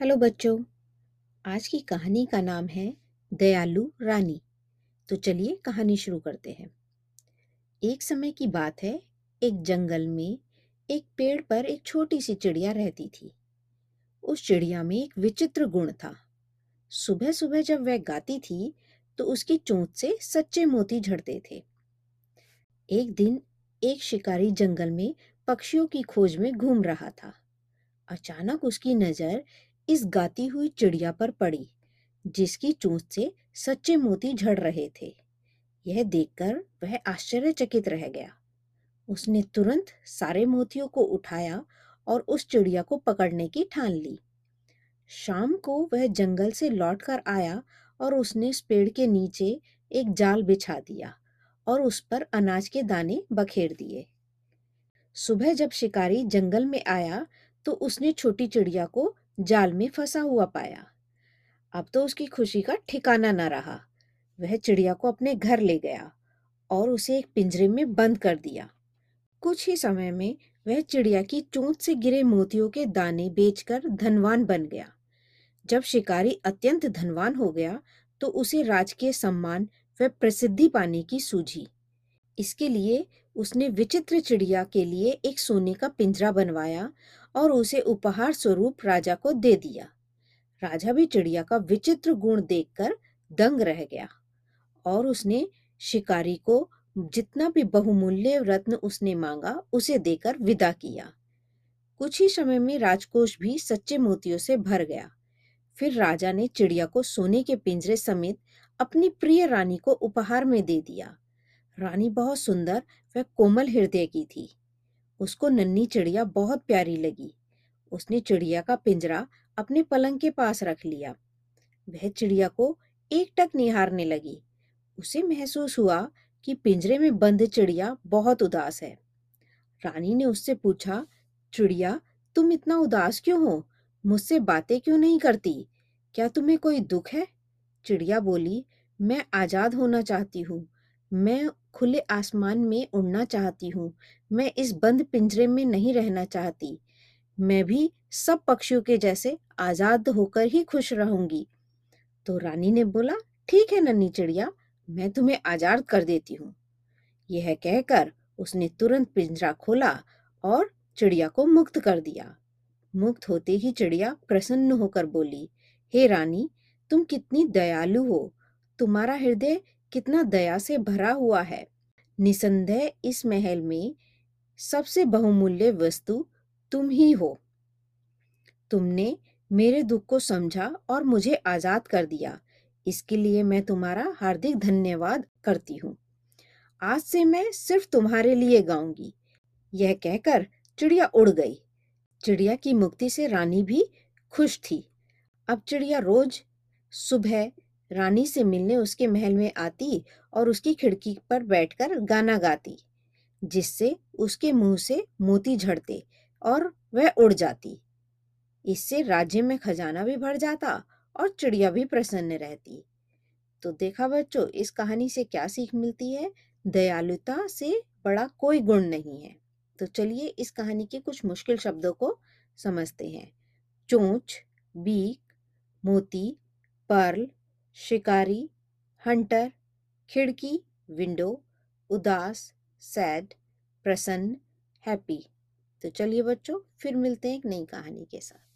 Hello बच्चों, आज की कहानी का नाम है दयालु रानी। तो चलिए कहानी शुरू करते हैं। एक समय की बात है, एक जंगल में एक पेड़ पर एक छोटी सी चिड़िया रहती थी। उस चिड़िया में एक विचित्र गुण था। सुबह सुबह जब वह गाती थी तो उसकी चोंच से सच्चे मोती झड़ते थे। एक दिन एक शिकारी जंगल में पक्षियों की खोज में घूम रहा था। अचानक उसकी नज़र इस गाती हुई चिड़िया पर पड़ी, जिसकी चोंच से सच्चे मोती झड़ रहे थे। यह देखकर वह आश्चर्यचकित रह गया। उसने तुरंत सारे मोतियों को उठाया और उस चिड़िया को पकड़ने की ठान ली। शाम को वह जंगल से लौटकर आया और उसने उस पेड़ के नीचे एक जाल बिछा दिया और उस पर अनाज के दाने बखेर दिए। सुबह जब शिकारी जंगल में आया तो उसने छोटी चिड़िया को जाल में फंसा हुआ पाया। अब तो उसकी खुशी का ठिकाना न रहा। वह चिड़िया को अपने घर ले गया और उसे एक पिंजरे में बंद कर दिया। कुछ ही समय में वह चिड़िया की चोंच से गिरे मोतियों के दाने बेचकर धनवान बन गया। जब शिकारी अत्यंत धनवान हो गया तो उसे राजकीय सम्मान व प्रसिद्धि पाने की सूझी। इसके लिए उसने विचित्र चिड़िया के लिए एक सोने का पिंजरा बनवाया और उसे उपहार स्वरूप राजा को दे दिया। राजा भी चिड़िया का विचित्र गुण देखकर दंग रह गया और उसने शिकारी को जितना भी बहुमूल्य रत्न उसने मांगा, उसे देकर विदा किया। कुछ ही समय में राजकोष भी सच्चे मोतियों से भर गया। फिर राजा ने चिड़िया को सोने के पिंजरे समेत अपनी प्रिय रानी को उपहार में दे दिया। रानी बहुत सुंदर व कोमल हृदय की थी। उसको नन्ही चिड़िया बहुत प्यारी लगी। उसने चिड़िया का पिंजरा अपने पलंग के पास रख लिया। वह चिड़िया को एक टक निहारने लगी। उसे महसूस हुआ कि पिंजरे में बंद चिड़िया बहुत उदास है। रानी ने उससे पूछा, चिड़िया, तुम इतना उदास क्यों हो? मुझसे बातें क्यों नहीं करती? क्या तुम्हें कोई दुख है? चिड़िया बोली, मैं आज़ाद होना चाहती हूँ। मैं खुले आसमान में उड़ना चाहती हूँ। मैं इस बंद पिंजरे में नहीं रहना चाहती। मैं भी सब पक्षियों के जैसे आज़ाद होकर ही खुश रहूँगी। तो रानी ने बोला, ठीक है नन्ही चिड़िया, मैं तुम्हें आज़ाद कर देती हूँ। यह कहकर उसने तुरंत पिंजरा खोला और चिड़िया को मुक्त कर दिया। मुक्त होते ही चिड़िया प्रसन्न होकर बोली, हे रानी, तुम कितनी दयालु हो। तुम्हारा हृदय कितना दया से भरा हुआ है। निसंदेह इस महल में सबसे बहुमूल्य वस्तु तुम ही हो। तुमने मेरे दुख को समझा और मुझे आज़ाद कर दिया। इसके लिए मैं तुम्हारा हार्दिक धन्यवाद करती हूँ। आज से मैं सिर्फ़ तुम्हारे लिए गाऊँगी। यह कहकर चिड़िया उड़ गई। चिड़िया की मुक्ति से रानी भी खुश थी। अब चिड़िया रोज सुबह रानी से मिलने उसके महल में आती और उसकी खिड़की पर बैठकर गाना गाती, जिससे उसके मुँह से मोती झड़ते और वह उड़ जाती। इससे राज्य में खजाना भी भर जाता और चिड़िया भी प्रसन्न रहती। तो देखा बच्चों, इस कहानी से क्या सीख मिलती है? दयालुता से बड़ा कोई गुण नहीं है। तो चलिए इस कहानी के कुछ मुश्किल शब्दों को समझते हैं। चोंच, बीक, मोती, पर्ल शिकारी, हंटर, खिड़की, विंडो, उदास, सैड, प्रसन्न, हैप्पी। तो चलिए बच्चों, फिर मिलते हैं एक नई कहानी के साथ।